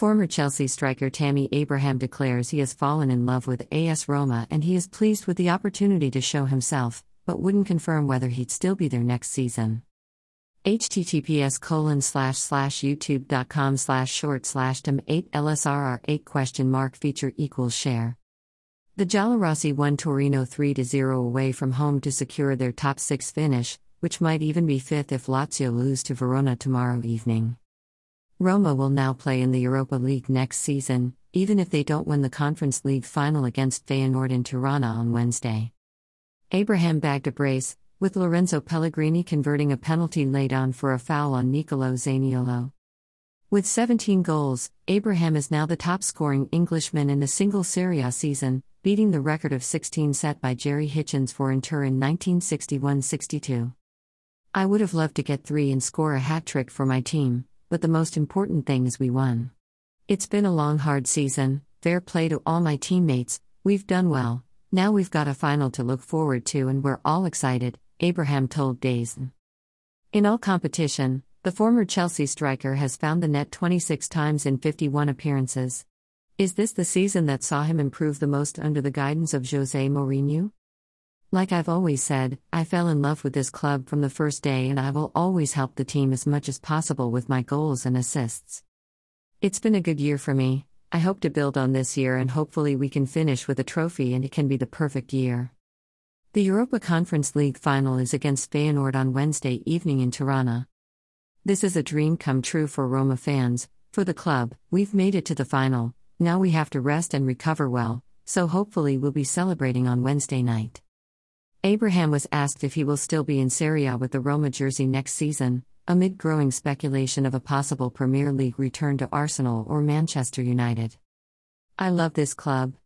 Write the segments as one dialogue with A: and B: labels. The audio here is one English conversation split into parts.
A: Former Chelsea striker Tammy Abraham declares he has fallen in love with AS Roma and he is pleased with the opportunity to show himself, but wouldn't confirm whether he'd still be there next season. https colon slash slash youtube.com slash short slash 8 lsrr 8 question mark feature equals share. The Giallorossi won Torino 3 0 away from home to secure their top six finish, which might even be fifth if Lazio lose to Verona tomorrow evening. Roma will now play in the Europa League next season, even if they don't win the Conference League final against Feyenoord in Tirana on Wednesday. Abraham bagged a brace, with Lorenzo Pellegrini converting a penalty laid on for a foul on Nicolo Zaniolo. With 17 goals, Abraham is now the top scoring Englishman in a single Serie A season, beating the record of 16 set by Gerry Hitchens for Inter in 1961 62. I would have loved to get three and score a hat trick for my team, but the most important thing is we won. It's been a long, hard season, fair play to all my teammates, we've done well, now we've got a final to look forward to and we're all excited, Abraham told DAZN. In all competition, the former Chelsea striker has found the net 26 times in 51 appearances. Is this the season that saw him improve the most under the guidance of Jose Mourinho? Like I've always said, I fell in love with this club from the first day and I will always help the team as much as possible with my goals and assists. It's been a good year for me. I hope to build on this year and hopefully we can finish with a trophy and it can be the perfect year. The Europa Conference League final is against Feyenoord on Wednesday evening in Tirana. This is a dream come true for Roma fans, for the club, we've made it to the final, now we have to rest and recover well, so hopefully we'll be celebrating on Wednesday night. Abraham was asked if he will still be in Serie A with the Roma jersey next season, amid growing speculation of a possible Premier League return to Arsenal or Manchester United. I love this club.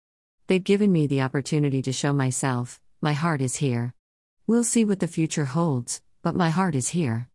A: They've given me the opportunity to show myself, my heart is here. We'll see what the future holds, but my heart is here.